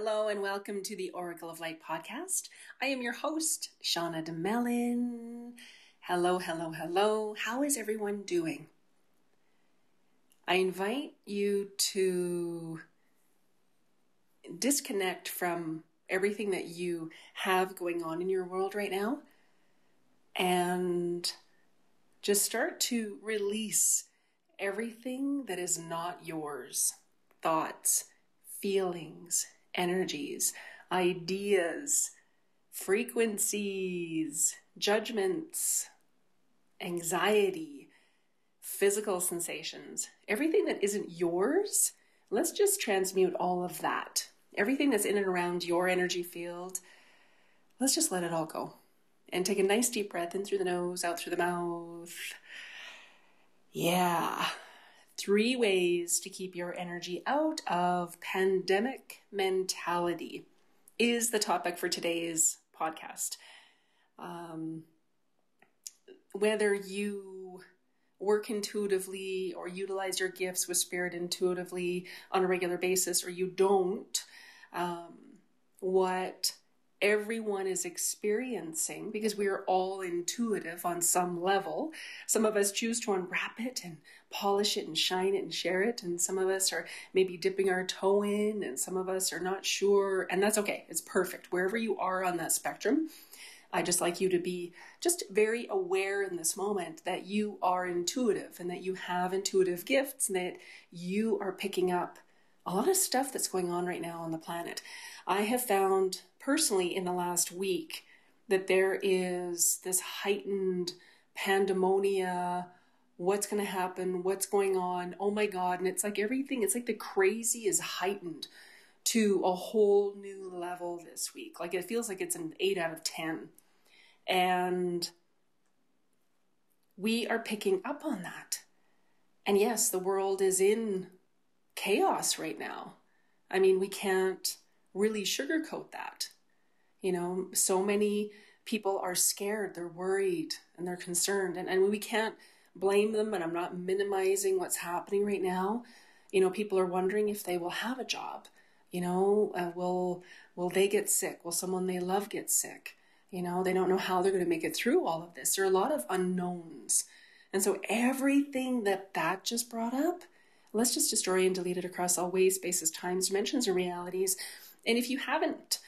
Hello and welcome to the Oracle of Light podcast. I am your host, Shauna DeMellon. Hello, hello, hello. How is everyone doing? I invite you to disconnect from everything that you have going on in your world right now and just start to release everything that is not yours thoughts, feelings, energies, ideas, frequencies, judgments, anxiety, physical sensations, everything that isn't yours, let's just transmute all of that. Everything that's in and around your energy field, let's just let it all go. And take a nice deep breath in through the nose, out through the mouth. Yeah three ways to keep your energy out of pandemic mentality is the topic for today's podcast. Um, whether you work intuitively or utilize your gifts with spirit intuitively on a regular basis or you don't, um, what everyone is experiencing because we are all intuitive on some level. Some of us choose to unwrap it and polish it and shine it and share it, and some of us are maybe dipping our toe in, and some of us are not sure, and that's okay. It's perfect. Wherever you are on that spectrum, I just like you to be just very aware in this moment that you are intuitive and that you have intuitive gifts and that you are picking up a lot of stuff that's going on right now on the planet. I have found personally in the last week that there is this heightened pandemonia what's going to happen what's going on oh my god and it's like everything it's like the crazy is heightened to a whole new level this week. Like it feels like it's an 8 out of 10 and we are picking up on that. And yes the world is in chaos right now. I mean we can't really sugarcoat that you know, so many people are scared, they're worried, and they're concerned. And, and we can't blame them, and I'm not minimizing what's happening right now. You know, people are wondering if they will have a job. You know, uh, will will they get sick? Will someone they love get sick? You know, they don't know how they're going to make it through all of this. There are a lot of unknowns. And so everything that that just brought up, let's just destroy and delete it across all ways, spaces, times, dimensions, and realities. And if you haven't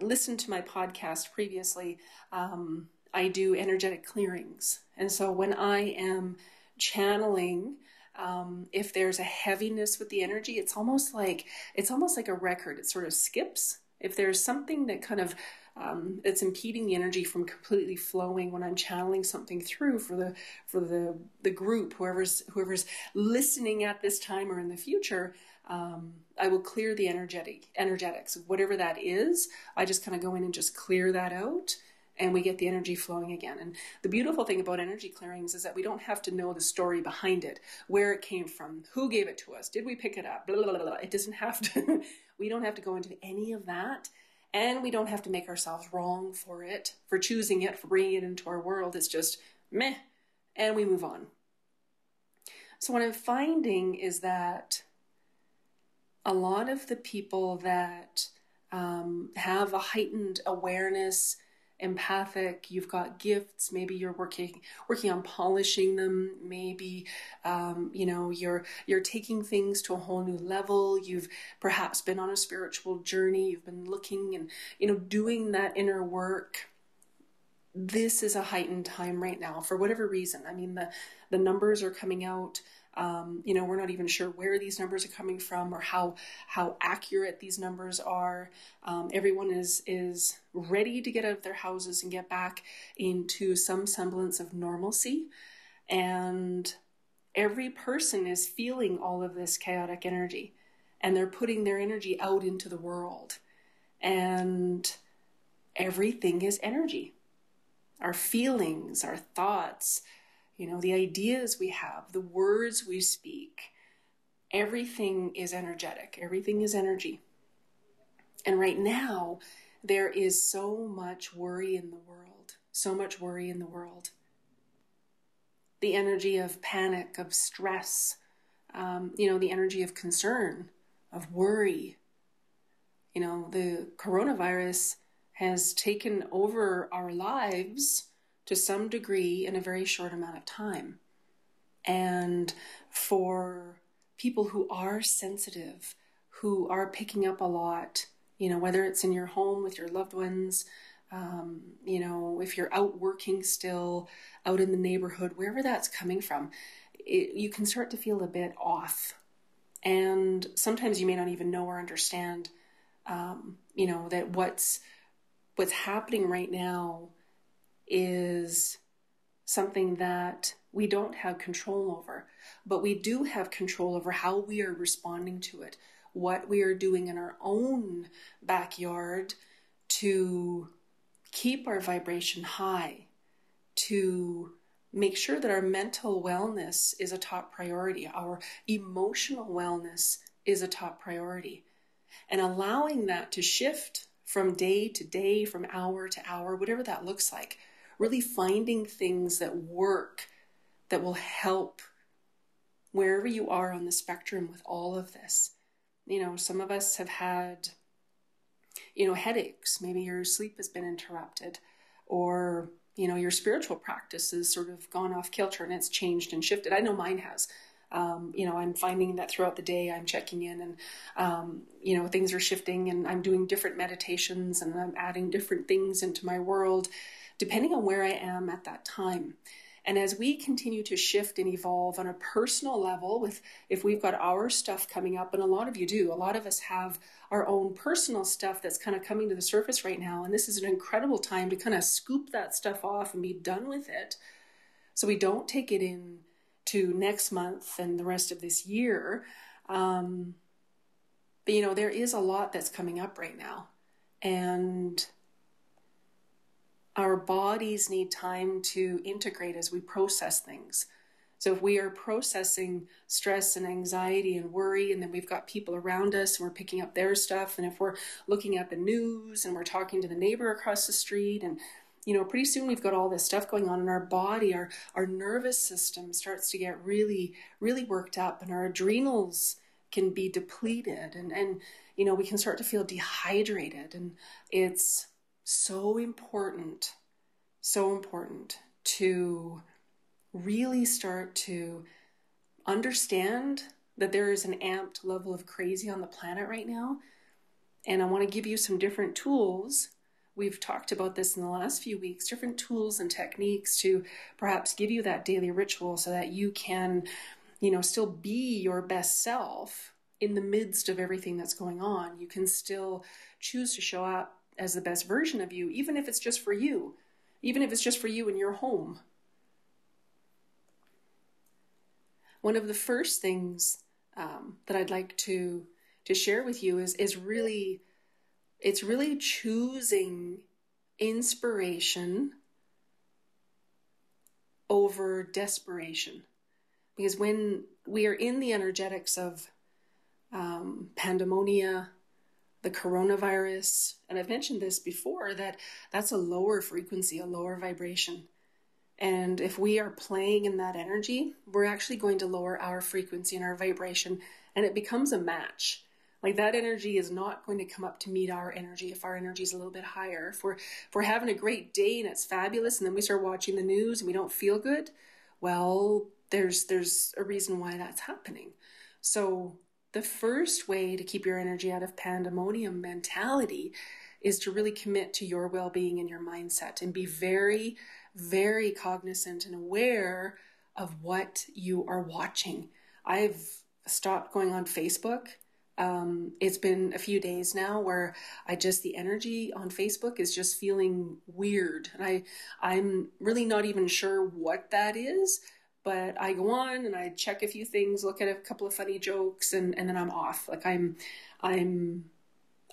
listened to my podcast previously, um, I do energetic clearings. And so when I am channeling, um, if there's a heaviness with the energy, it's almost like it's almost like a record. It sort of skips. If there's something that kind of um, it's impeding the energy from completely flowing when I'm channeling something through for the for the the group, whoever's whoever's listening at this time or in the future, um, I will clear the energetic energetics, whatever that is. I just kind of go in and just clear that out, and we get the energy flowing again. And the beautiful thing about energy clearings is that we don't have to know the story behind it, where it came from, who gave it to us, did we pick it up, blah blah blah. blah. It doesn't have to. we don't have to go into any of that. And we don't have to make ourselves wrong for it, for choosing it, for bringing it into our world. It's just meh, and we move on. So, what I'm finding is that a lot of the people that um, have a heightened awareness empathic you've got gifts maybe you're working working on polishing them maybe um, you know you're you're taking things to a whole new level you've perhaps been on a spiritual journey you've been looking and you know doing that inner work. This is a heightened time right now for whatever reason. I mean the the numbers are coming out um, you know, we're not even sure where these numbers are coming from or how how accurate these numbers are. Um, everyone is is ready to get out of their houses and get back into some semblance of normalcy, and every person is feeling all of this chaotic energy, and they're putting their energy out into the world, and everything is energy. Our feelings, our thoughts, you know, the ideas we have, the words we speak, everything is energetic, everything is energy. And right now, there is so much worry in the world, so much worry in the world. The energy of panic, of stress, um, you know, the energy of concern, of worry. You know, the coronavirus has taken over our lives to some degree in a very short amount of time. And for people who are sensitive, who are picking up a lot, you know, whether it's in your home with your loved ones, um, you know, if you're out working still, out in the neighborhood, wherever that's coming from, it, you can start to feel a bit off. And sometimes you may not even know or understand, um, you know, that what's what's happening right now is something that we don't have control over, but we do have control over how we are responding to it, what we are doing in our own backyard to keep our vibration high, to make sure that our mental wellness is a top priority, our emotional wellness is a top priority, and allowing that to shift from day to day, from hour to hour, whatever that looks like. Really finding things that work that will help wherever you are on the spectrum with all of this. You know, some of us have had you know, headaches. Maybe your sleep has been interrupted, or you know, your spiritual practice has sort of gone off kilter and it's changed and shifted. I know mine has. Um, you know, I'm finding that throughout the day I'm checking in and, um, you know, things are shifting and I'm doing different meditations and I'm adding different things into my world depending on where I am at that time. And as we continue to shift and evolve on a personal level, with if we've got our stuff coming up, and a lot of you do, a lot of us have our own personal stuff that's kind of coming to the surface right now. And this is an incredible time to kind of scoop that stuff off and be done with it. So we don't take it in to next month and the rest of this year. Um, but you know, there is a lot that's coming up right now. And our bodies need time to integrate as we process things. So if we are processing stress and anxiety and worry, and then we've got people around us and we're picking up their stuff, and if we're looking at the news and we're talking to the neighbor across the street, and you know, pretty soon we've got all this stuff going on in our body, our our nervous system starts to get really, really worked up, and our adrenals can be depleted, and and you know, we can start to feel dehydrated, and it's so important, so important to really start to understand that there is an amped level of crazy on the planet right now. And I want to give you some different tools. We've talked about this in the last few weeks different tools and techniques to perhaps give you that daily ritual so that you can, you know, still be your best self in the midst of everything that's going on. You can still choose to show up as the best version of you, even if it's just for you, even if it's just for you in your home. One of the first things um, that I'd like to to share with you is is really it's really choosing inspiration over desperation because when we are in the energetics of um, pandemonia the coronavirus, and I've mentioned this before that that's a lower frequency, a lower vibration. And if we are playing in that energy, we're actually going to lower our frequency and our vibration, and it becomes a match. Like that energy is not going to come up to meet our energy if our energy is a little bit higher. If we're if we're having a great day and it's fabulous, and then we start watching the news and we don't feel good, well, there's there's a reason why that's happening. So the first way to keep your energy out of pandemonium mentality is to really commit to your well being and your mindset and be very, very cognizant and aware of what you are watching. I've stopped going on Facebook. Um, it's been a few days now where I just the energy on Facebook is just feeling weird, and I I'm really not even sure what that is but I go on and I check a few things, look at a couple of funny jokes, and, and then I'm off. Like I'm, I'm,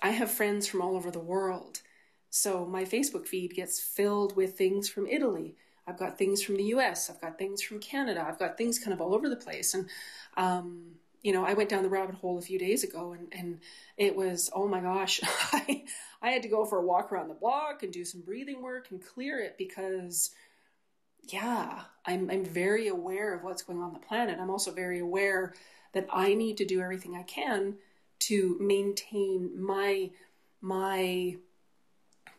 I have friends from all over the world. So my Facebook feed gets filled with things from Italy. I've got things from the US. I've got things from Canada. I've got things kind of all over the place. And, um, you know, I went down the rabbit hole a few days ago and, and it was, oh my gosh, I, I had to go for a walk around the block and do some breathing work and clear it because yeah, I'm, I'm very aware of what's going on the planet. I'm also very aware that I need to do everything I can to maintain my my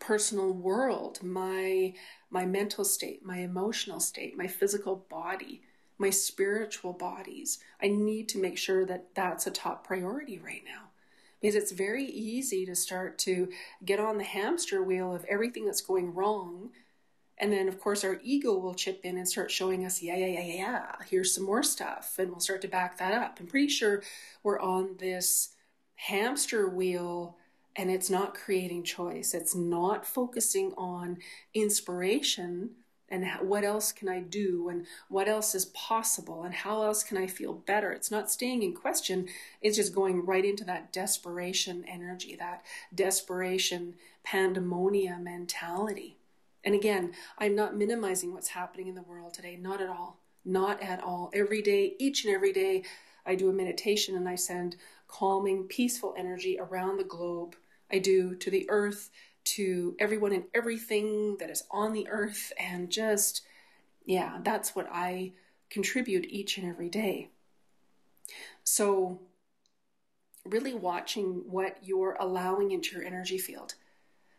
personal world, my my mental state, my emotional state, my physical body, my spiritual bodies. I need to make sure that that's a top priority right now. Because it's very easy to start to get on the hamster wheel of everything that's going wrong. And then, of course, our ego will chip in and start showing us, yeah, yeah, yeah, yeah, yeah, here's some more stuff. And we'll start to back that up. I'm pretty sure we're on this hamster wheel and it's not creating choice. It's not focusing on inspiration and what else can I do and what else is possible and how else can I feel better. It's not staying in question. It's just going right into that desperation energy, that desperation pandemonium mentality. And again, I'm not minimizing what's happening in the world today. Not at all. Not at all. Every day, each and every day, I do a meditation and I send calming, peaceful energy around the globe I do to the earth, to everyone and everything that is on the earth, and just, yeah, that's what I contribute each and every day. So, really watching what you're allowing into your energy field.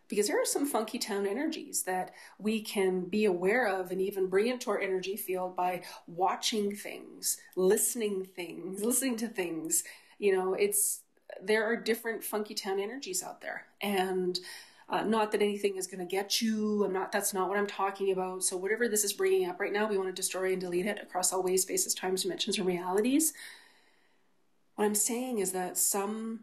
Because there are some funky town energies that we can be aware of and even bring into our energy field by watching things, listening things, listening to things. You know, it's there are different funky town energies out there. And uh, not that anything is going to get you i'm not that's not what i'm talking about. So whatever this is bringing up right now we want to destroy and delete it across all ways spaces times dimensions and realities. What i'm saying is that some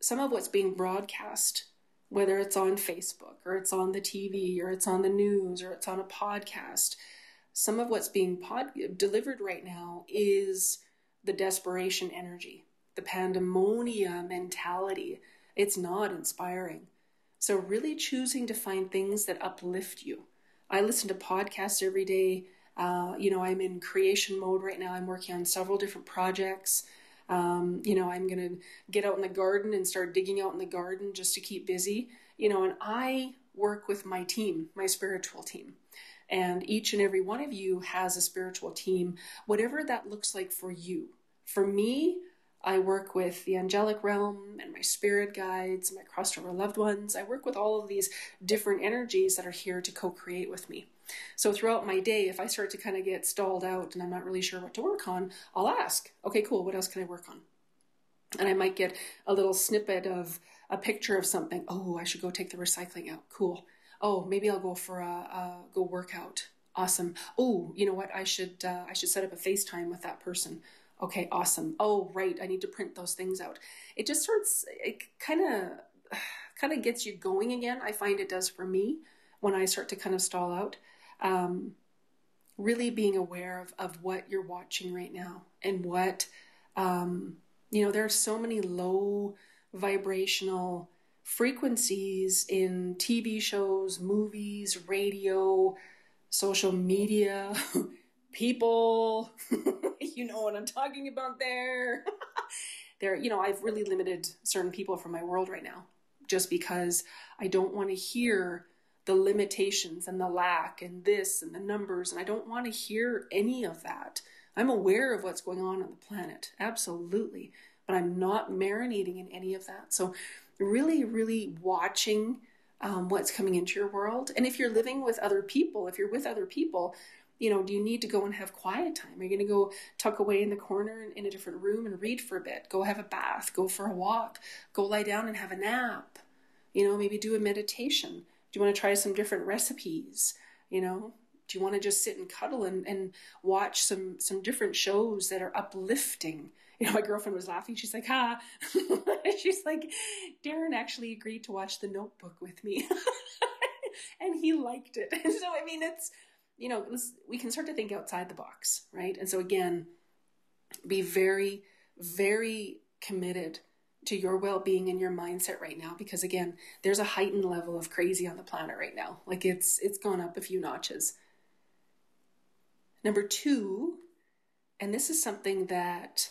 some of what's being broadcast whether it's on facebook or it's on the tv or it's on the news or it's on a podcast some of what's being pod- delivered right now is the desperation energy the pandemonia mentality. It's not inspiring. So, really choosing to find things that uplift you. I listen to podcasts every day. Uh, you know, I'm in creation mode right now. I'm working on several different projects. Um, you know, I'm going to get out in the garden and start digging out in the garden just to keep busy. You know, and I work with my team, my spiritual team. And each and every one of you has a spiritual team, whatever that looks like for you. For me, I work with the angelic realm and my spirit guides, my crossed over loved ones. I work with all of these different energies that are here to co create with me. So throughout my day, if I start to kind of get stalled out and I'm not really sure what to work on, I'll ask, okay, cool, what else can I work on? And I might get a little snippet of a picture of something. Oh, I should go take the recycling out. Cool. Oh, maybe I'll go for a, a go workout. Awesome. Oh, you know what? I should uh, I should set up a FaceTime with that person okay, awesome. Oh, right, I need to print those things out. It just starts, it kind of, kind of gets you going again. I find it does for me when I start to kind of stall out. Um, really being aware of, of what you're watching right now and what, um, you know, there are so many low vibrational frequencies in TV shows, movies, radio, social media, people. you know what I'm talking about there. there, you know, I've really limited certain people from my world right now just because I don't want to hear the limitations and the lack and this and the numbers, and I don't want to hear any of that. I'm aware of what's going on on the planet, absolutely, but I'm not marinating in any of that. So, really, really watching um, what's coming into your world. And if you're living with other people, if you're with other people, you know, do you need to go and have quiet time? Are you going to go tuck away in the corner in a different room and read for a bit? Go have a bath, go for a walk, go lie down and have a nap. You know, maybe do a meditation. Do you want to try some different recipes? You know, do you want to just sit and cuddle and, and watch some some different shows that are uplifting? You know, my girlfriend was laughing. She's like, "Ha!" She's like, "Darren actually agreed to watch The Notebook with me, and he liked it." And so I mean, it's you know, we can start to think outside the box, right? And so again, be very, very committed to your well-being and your mindset right now because again there's a heightened level of crazy on the planet right now. Like it's it's gone up a few notches. Number 2 and this is something that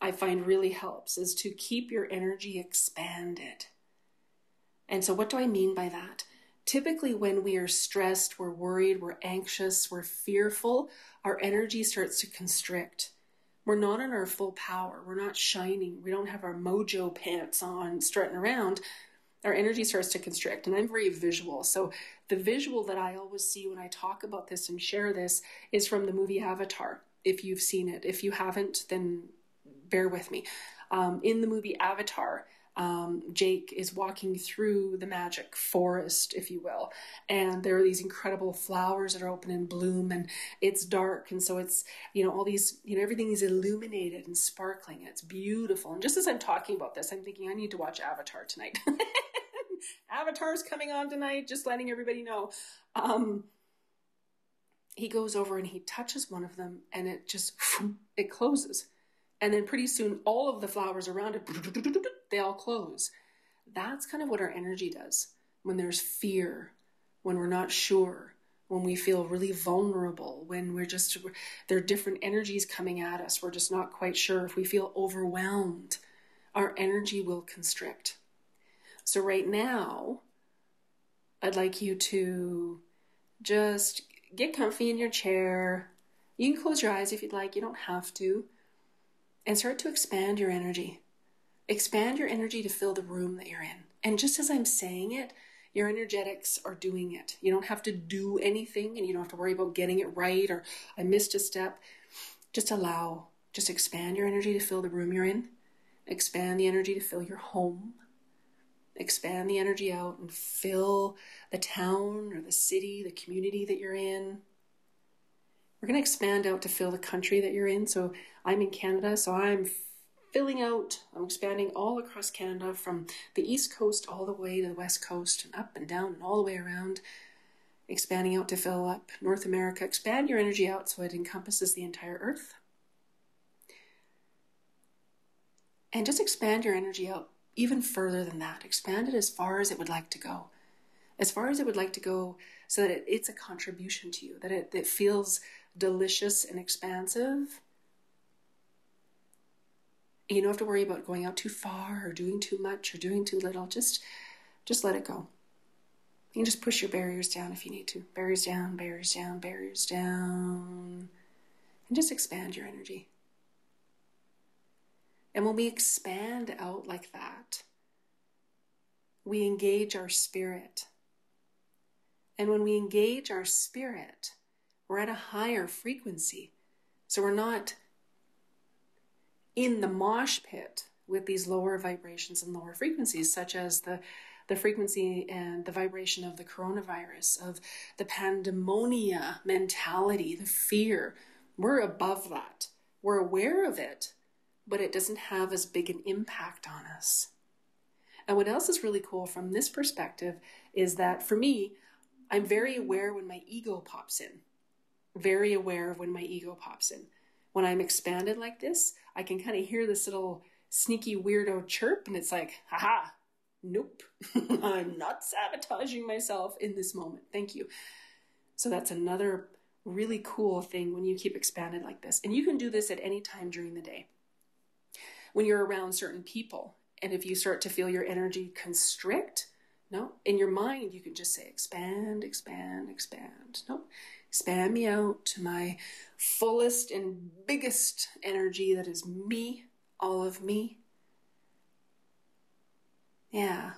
i find really helps is to keep your energy expanded. And so what do i mean by that? Typically, when we are stressed, we're worried, we're anxious, we're fearful, our energy starts to constrict. We're not in our full power. We're not shining. We don't have our mojo pants on, strutting around. our energy starts to constrict. And I'm very visual. So the visual that I always see when I talk about this and share this is from the movie Avatar. If you've seen it, if you haven't, then bear with me. Um, in the movie Avatar, um, Jake is walking through the magic forest, if you will, and there are these incredible flowers that are open and bloom, and it's dark, and so it's you know all these you know everything is illuminated and sparkling, and it's beautiful. And just as I'm talking about this, I'm thinking I need to watch Avatar tonight. Avatar's coming on tonight, just letting everybody know. Um, he goes over and he touches one of them, and it just it closes, and then pretty soon all of the flowers around it they all close. That's kind of what our energy does when there's fear, when we're not sure, when we feel really vulnerable, when we're just, there are different energies coming at us. We're just not quite sure. If we feel overwhelmed, our energy will constrict. So, right now, I'd like you to just get comfy in your chair. You can close your eyes if you'd like, you don't have to. And start to expand your energy. Expand your energy to fill the room that you're in. And just as I'm saying it, your energetics are doing it. You don't have to do anything and you don't have to worry about getting it right or I missed a step. Just allow, just expand your energy to fill the room you're in. Expand the energy to fill your home. Expand the energy out and fill the town or the city, the community that you're in. We're going to expand out to fill the country that you're in. So I'm in Canada, so I'm filling out, I'm expanding all across Canada from the east coast all the way to the west coast and up and down and all the way around, expanding out to fill up North America. Expand your energy out so it encompasses the entire earth. And just expand your energy out even further than that. Expand it as far as it would like to go. As far as it would like to go so that it, it's a contribution to you, that it, it feels delicious and expansive you don't have to worry about going out too far or doing too much or doing too little. Just just let it go. You can just push your barriers down if you need to. Barriers down, barriers down, barriers down. And just expand your energy. And when we expand out like that, we engage our spirit. And when we engage our spirit, we're at a higher frequency. So we're not in the mosh pit with these lower vibrations and lower frequencies, such as the the frequency and the vibration of the coronavirus, of the pandemonia mentality, the fear. We're above that. We're aware of it, but it doesn't have as big an impact on us. And what else is really cool from this perspective is that for me, I'm very aware when my ego pops in. Very aware of when my ego pops in when I'm expanded like this, I can kind of hear this little sneaky weirdo chirp, and it's like, haha, nope, I'm not sabotaging myself in this moment. Thank you. So that's another really cool thing when you keep expanded like this. And you can do this at any time during the day. When you're around certain people, and if you start to feel your energy constrict, no, in your mind, you can just say expand, expand, expand. No, expand me out to my fullest and biggest energy that is me, all of me. Yeah.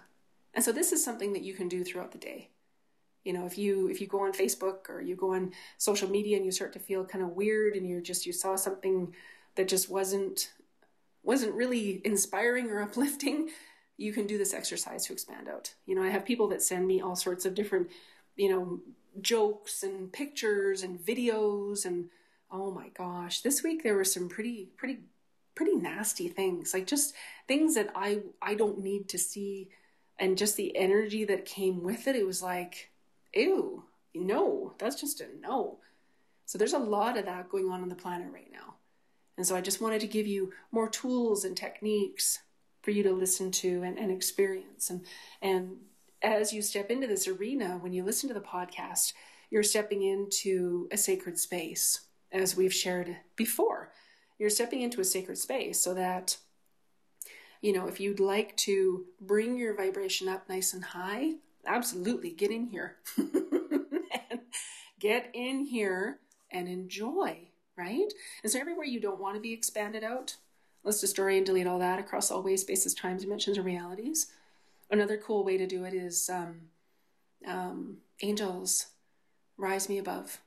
And so this is something that you can do throughout the day. You know, if you if you go on Facebook or you go on social media and you start to feel kind of weird and you're just you saw something that just wasn't wasn't really inspiring or uplifting, you can do this exercise to expand out. You know, I have people that send me all sorts of different, you know, jokes and pictures and videos and oh my gosh this week there were some pretty pretty pretty nasty things. Like just things that i i don't need to see. And just the energy that came with it it was like ew no that's just a no. So there's a lot of that going on on the planet right now. And so i just wanted to give you more tools and techniques for you to listen to and, and experience. And and as you step into this arena, when you listen to the podcast, you're stepping into a sacred space, as we've shared before. You're stepping into a sacred space so that, you know, if you'd like to bring your vibration up nice and high, absolutely get in here. get in here and enjoy, right? And so, everywhere you don't want to be expanded out, let's destroy and delete all that across all ways, spaces, times, dimensions, and realities Another cool way to do it is um, um, angels rise me above.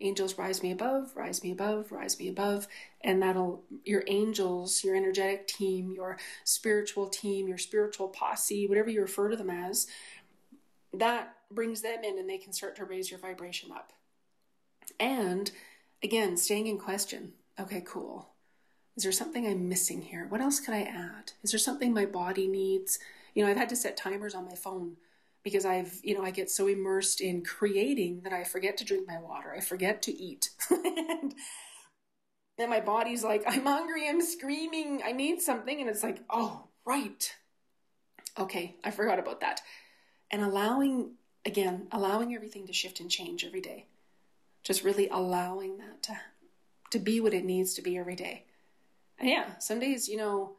Angels rise me above, rise me above, rise me above. And that'll, your angels, your energetic team, your spiritual team, your spiritual posse, whatever you refer to them as, that brings them in and they can start to raise your vibration up. And again, staying in question. Okay, cool. Is there something I'm missing here? What else could I add? Is there something my body needs? You know, I've had to set timers on my phone because I've, you know, I get so immersed in creating that I forget to drink my water. I forget to eat. and, my body's like, I'm hungry, I'm screaming, I need something. And it's like, oh, right. Okay, I forgot about that. And allowing, again, allowing everything to shift and change every day. Just really allowing that to, to be what it needs to be every day. And yeah, some days, you know,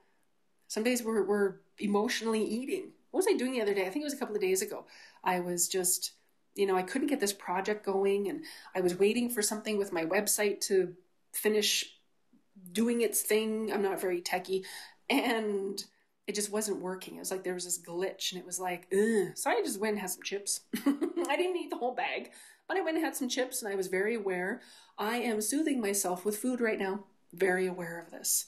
some days we're, we're emotionally eating. What was I doing the other day? I think it was a couple of days ago. I was just, you know, I couldn't get this project going and I was waiting for something with my website to finish doing its thing. I'm not very techy. And it just wasn't working. It was like there was this glitch and it was like, Ugh. so I just went and had some chips. I didn't eat the whole bag, but I went and had some chips and I was very aware. I am soothing myself with food right now. Very aware of this.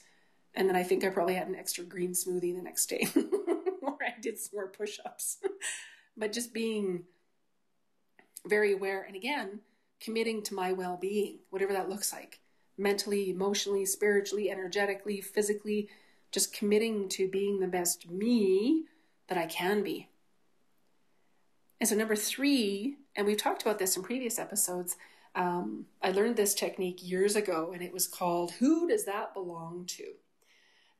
And then I think I probably had an extra green smoothie the next day, or I did some more push ups. but just being very aware and again, committing to my well being, whatever that looks like mentally, emotionally, spiritually, energetically, physically, just committing to being the best me that I can be. And so, number three, and we've talked about this in previous episodes, um, I learned this technique years ago, and it was called Who Does That Belong to?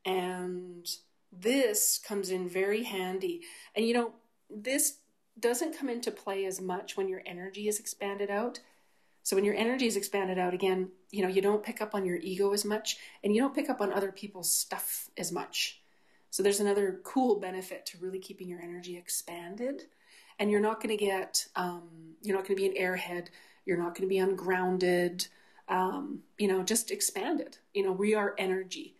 And this comes in very handy. And you know, this doesn't come into play as much when your energy is expanded out. So when your energy is expanded out again, you know, you don't pick up on your ego as much and you don't pick up on other people's stuff as much. So there's another cool benefit to really keeping your energy expanded. And you're not going to get, um, you're not going to be an airhead. You're not going to be ungrounded. Um, you know, just expanded. You know, we are energy.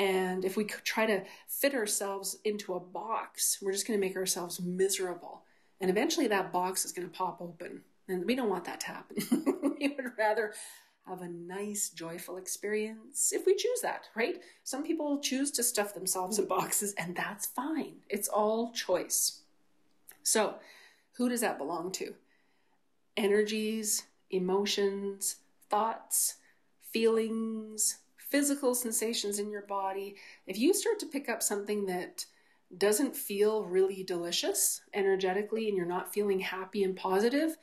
And if we try to fit ourselves into a box, we're just going to make ourselves miserable. And eventually that box is going to pop open. And we don't want that to happen. we would rather have a nice, joyful experience if we choose that, right? Some people choose to stuff themselves in boxes, and that's fine. It's all choice. So, who does that belong to? Energies, emotions, thoughts, feelings, physical sensations in your body, if you start to pick up something that doesn't feel really delicious energetically and you're not feeling happy and positive,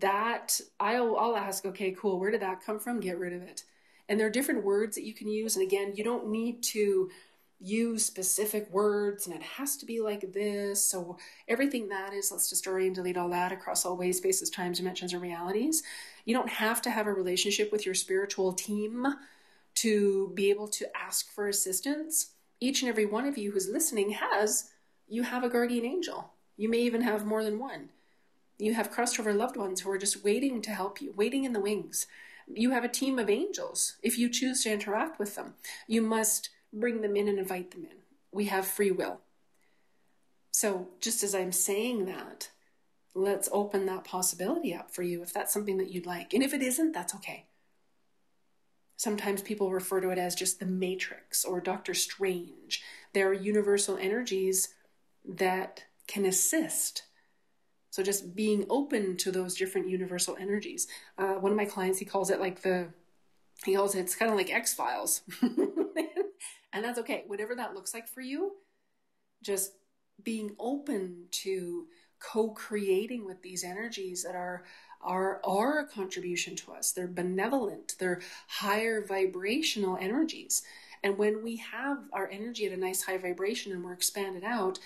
that I'll, I'll ask, okay, cool, where did that come from? Get rid of it. And there are different words that you can use. And again, you don't need to use specific words and it has to be like this. So everything that is, let's just destroy and delete all that across all ways, spaces, times, dimensions, and realities. You don't have to have a relationship with your spiritual team to be able to ask for assistance. Each and every one of you who's listening has, you have a guardian angel. You may even have more than one. You have crossed over loved ones who are just waiting to help you, waiting in the wings. You have a team of angels if you choose to interact with them. You must bring them in and invite them in. We have free will. So, just as I'm saying that, let's open that possibility up for you if that's something that you'd like. And if it isn't, that's okay. Sometimes people refer to it as just the Matrix or Doctor Strange. There are universal energies that can assist. So just being open to those different universal energies. Uh, one of my clients, he calls it like the, he calls it, it's kind of like X Files. and that's okay. Whatever that looks like for you, just being open to co-creating with these energies that are are, are a contribution to us. They're benevolent, they're higher vibrational energies. And when we have our energy at a nice high vibration and we're expanded out,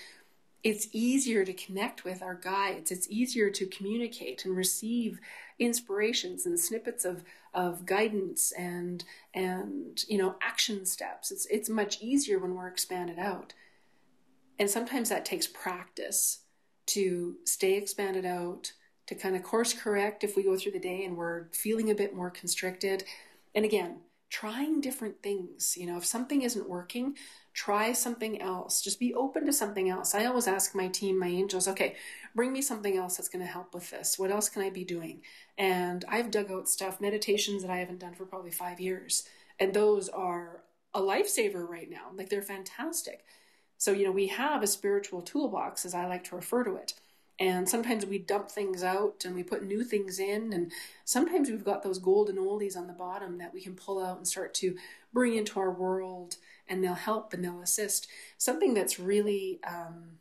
it's easier to connect with our guides. It's easier to communicate and receive inspirations and snippets of, of guidance and and you know action steps. It's it's much easier when we're expanded out. And sometimes that takes practice to stay expanded out, to kind of course correct if we go through the day and we're feeling a bit more constricted. And again, trying different things. You know, if something isn't working, try something else. Just be open to something else. I always ask my team, my angels, okay, bring me something else that's going to help with this. What else can I be doing? And I've dug out stuff, meditations that I haven't done for probably five years. And those are a lifesaver right now. Like they're fantastic. So, you know, we have a spiritual toolbox, as I like to refer to it. And sometimes we dump things out and we put new things in. And sometimes we've got those golden oldies on the bottom that we can pull out and start to bring into our world and they'll help and they'll assist. Something that's really, um,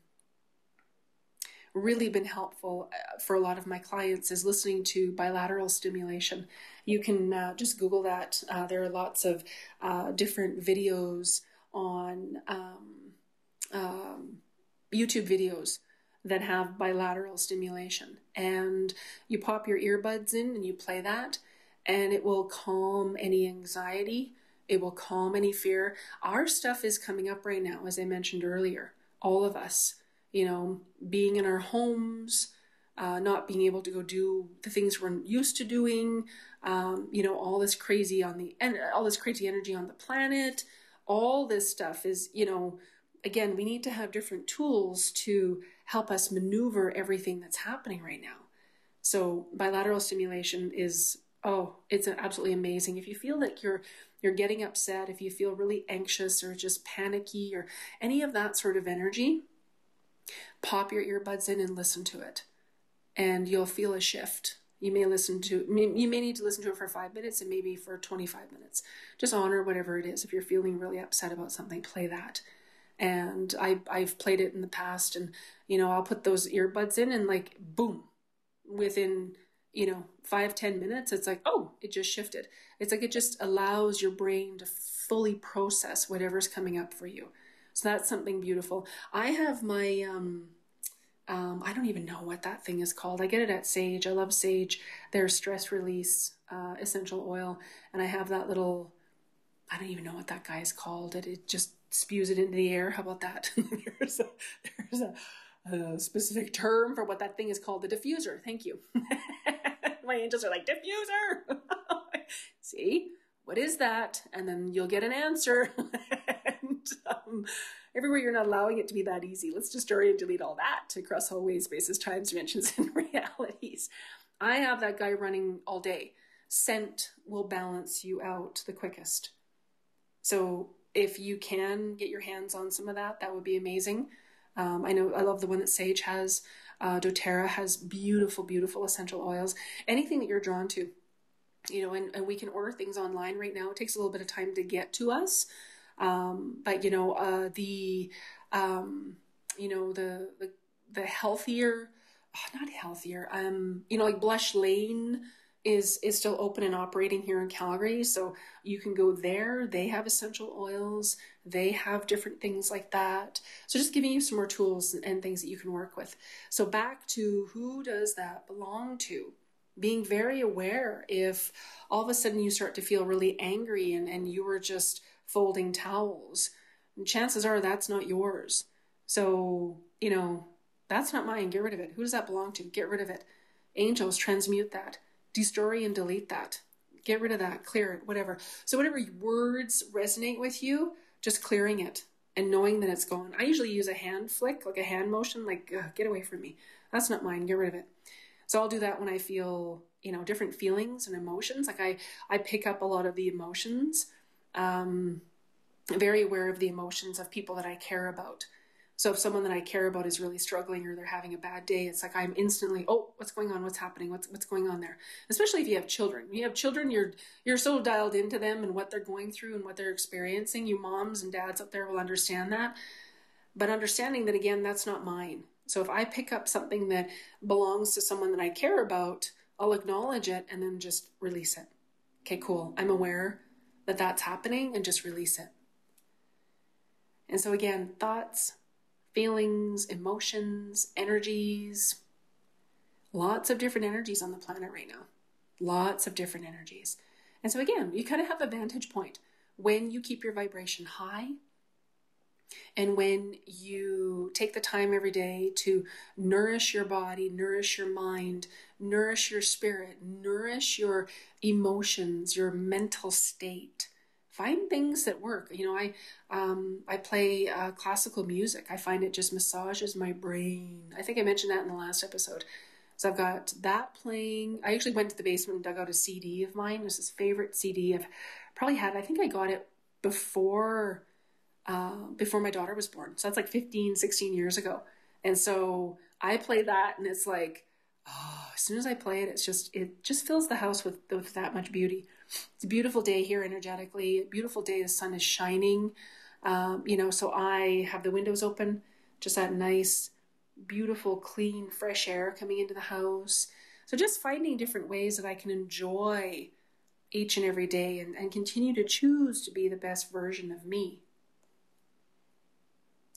really been helpful uh, for a lot of my clients is listening to bilateral stimulation. You can uh, just Google that. Uh, there are lots of uh, different videos on um, um, YouTube videos that have bilateral stimulation. And you pop your earbuds in and you play that, and it will calm any anxiety, it will calm any fear. Our stuff is coming up right now, as I mentioned earlier. All of us, you know, being in our homes, uh, not being able to go do the things we're used to doing, um, you know, all this crazy on the and all this crazy energy on the planet, all this stuff is, you know, again, we need to have different tools to help us maneuver everything that's happening right now. So bilateral stimulation is oh, it's absolutely amazing. If you feel like you're you're getting upset, if you feel really anxious or just panicky or any of that sort of energy, pop your earbuds in and listen to it. And you'll feel a shift. You may listen to you may need to listen to it for 5 minutes and maybe for 25 minutes. Just honor whatever it is. If you're feeling really upset about something, play that and I I've played it in the past and you know I'll put those earbuds in and like boom within you know five ten minutes it's like oh it just shifted it's like it just allows your brain to fully process whatever's coming up for you so that's something beautiful I have my um um, I don't even know what that thing is called. I get it at Saje. I love Saje. Their stress release uh, essential oil, and I have that little. I don't even know what that guy is called. It it just spews it into the air. How about that? there's a, there's a, a, specific term for what that thing is called, the diffuser. Thank you. My angels are like, diffuser. See, what is that? And then you'll get an answer. and um, everywhere you're not allowing it to be that easy. Let's just destroy and delete all that across all ways, spaces, times, dimensions, and realities. I have that guy running all day. Scent will balance you out the quickest. So if you can get your hands on some of that, that would be amazing. Um, I know I love the one that Saje has. Uh, doTERRA has beautiful, beautiful essential oils. Anything that you're drawn to, you know, and, and we can order things online right now. It takes a little bit of time to get to us, um, but you know, uh, the um, you know the the, the healthier, oh, not healthier, um, you know, like Blush Lane is is still open and operating here in Calgary. So you can go there. They have essential oils. They have different things like that. So just giving you some more tools and, things that you can work with. So back to who does that belong to? Being very aware if all of a sudden you start to feel really angry and, and you were just folding towels, chances are that's not yours. So, you know, that's not mine. Get rid of it. Who does that belong to? Get rid of it. Angels, transmute that destroy and delete that. Get rid of that, clear it, whatever. So, whatever words resonate with you, just clearing it and knowing that it's gone. I usually use a hand flick, like a hand motion, like, get away from me. That's not mine, get rid of it. So, I'll do that when I feel, you know, different feelings and emotions. Like, I, I pick up a lot of the emotions, um, very aware of the emotions of people that I care about. So if someone that I care about is really struggling or they're having a bad day, it's like I'm instantly, oh, what's going on? What's happening? What's what's going on there? Especially if you have children. You have children, you're you're so dialed into them and what they're going through and what they're experiencing. You moms and dads out there will understand that. But understanding that again, that's not mine. So if I pick up something that belongs to someone that I care about, I'll acknowledge it and then just release it. Okay, cool. I'm aware that that's happening and just release it. And so again, thoughts, feelings, emotions, energies. Lots of different energies on the planet right now. Lots of different energies. And so, again, you kind of have a vantage point when you keep your vibration high and when you take the time every day to nourish your body, nourish your mind, nourish your spirit, nourish your emotions, your mental state, find things that work. You know, I um, I play uh, classical music. I find it just massages my brain. I think I mentioned that in the last episode. So I've got that playing. I actually went to the basement and dug out a CD of mine. This is favorite CD I've probably had. I think I got it before uh, before my daughter was born. So that's like 15, 16 years ago. And so I play that, and it's like, oh, as soon as I play it, it's just it just fills the house with with that much beauty. It's a beautiful day here energetically. Beautiful day. The sun is shining. Um, you know, so I have the windows open. Just that nice, beautiful, clean, fresh air coming into the house. So just finding different ways that I can enjoy each and every day and, and continue to choose to be the best version of me.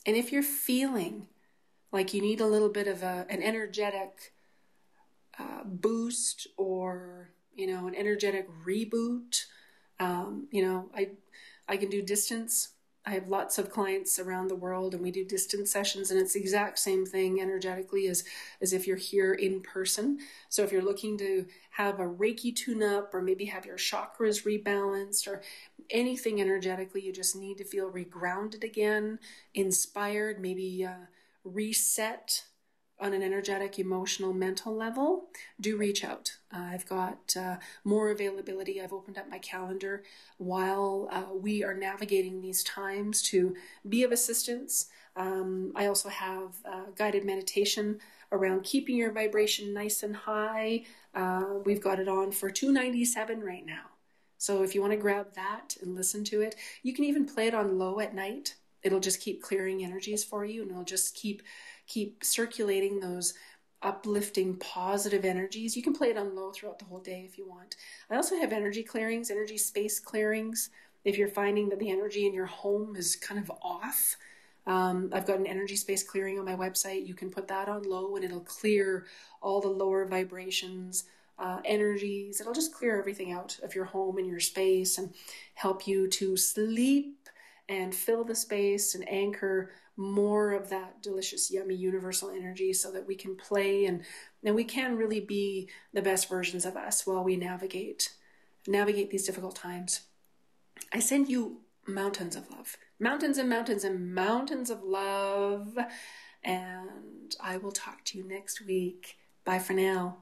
And if you're feeling like you need a little bit of a, an energetic uh, boost or you know an energetic reboot. Um, you know i i can do distance. I have lots of clients around the world and we do distance sessions and it's the exact same thing energetically as as if you're here in person. So if you're looking to have a reiki tune up or maybe have your chakras rebalanced or anything energetically you just need to feel regrounded again inspired maybe uh, reset on an energetic, emotional, mental level, do reach out. Uh, I've got uh, more availability. I've opened up my calendar while uh, we are navigating these times to be of assistance. Um, I also have uh, guided meditation around keeping your vibration nice and high. Uh, we've got it on for 297 right now. So if you want to grab that and listen to it, you can even play it on low at night. It'll just keep clearing energies for you and it'll just keep keep circulating those uplifting positive energies. You can play it on low throughout the whole day if you want. I also have energy clearings, energy space clearings. If you're finding that the energy in your home is kind of off, um, I've got an energy space clearing on my website. You can put that on low and it'll clear all the lower vibrations, uh, energies. It'll just clear everything out of your home and your space and help you to sleep and fill the space and anchor more of that delicious, yummy, universal energy so that we can play and, and we can really be the best versions of us while we navigate navigate these difficult times. I send you mountains of love. Mountains and mountains and mountains of love. And I will talk to you next week. Bye for now.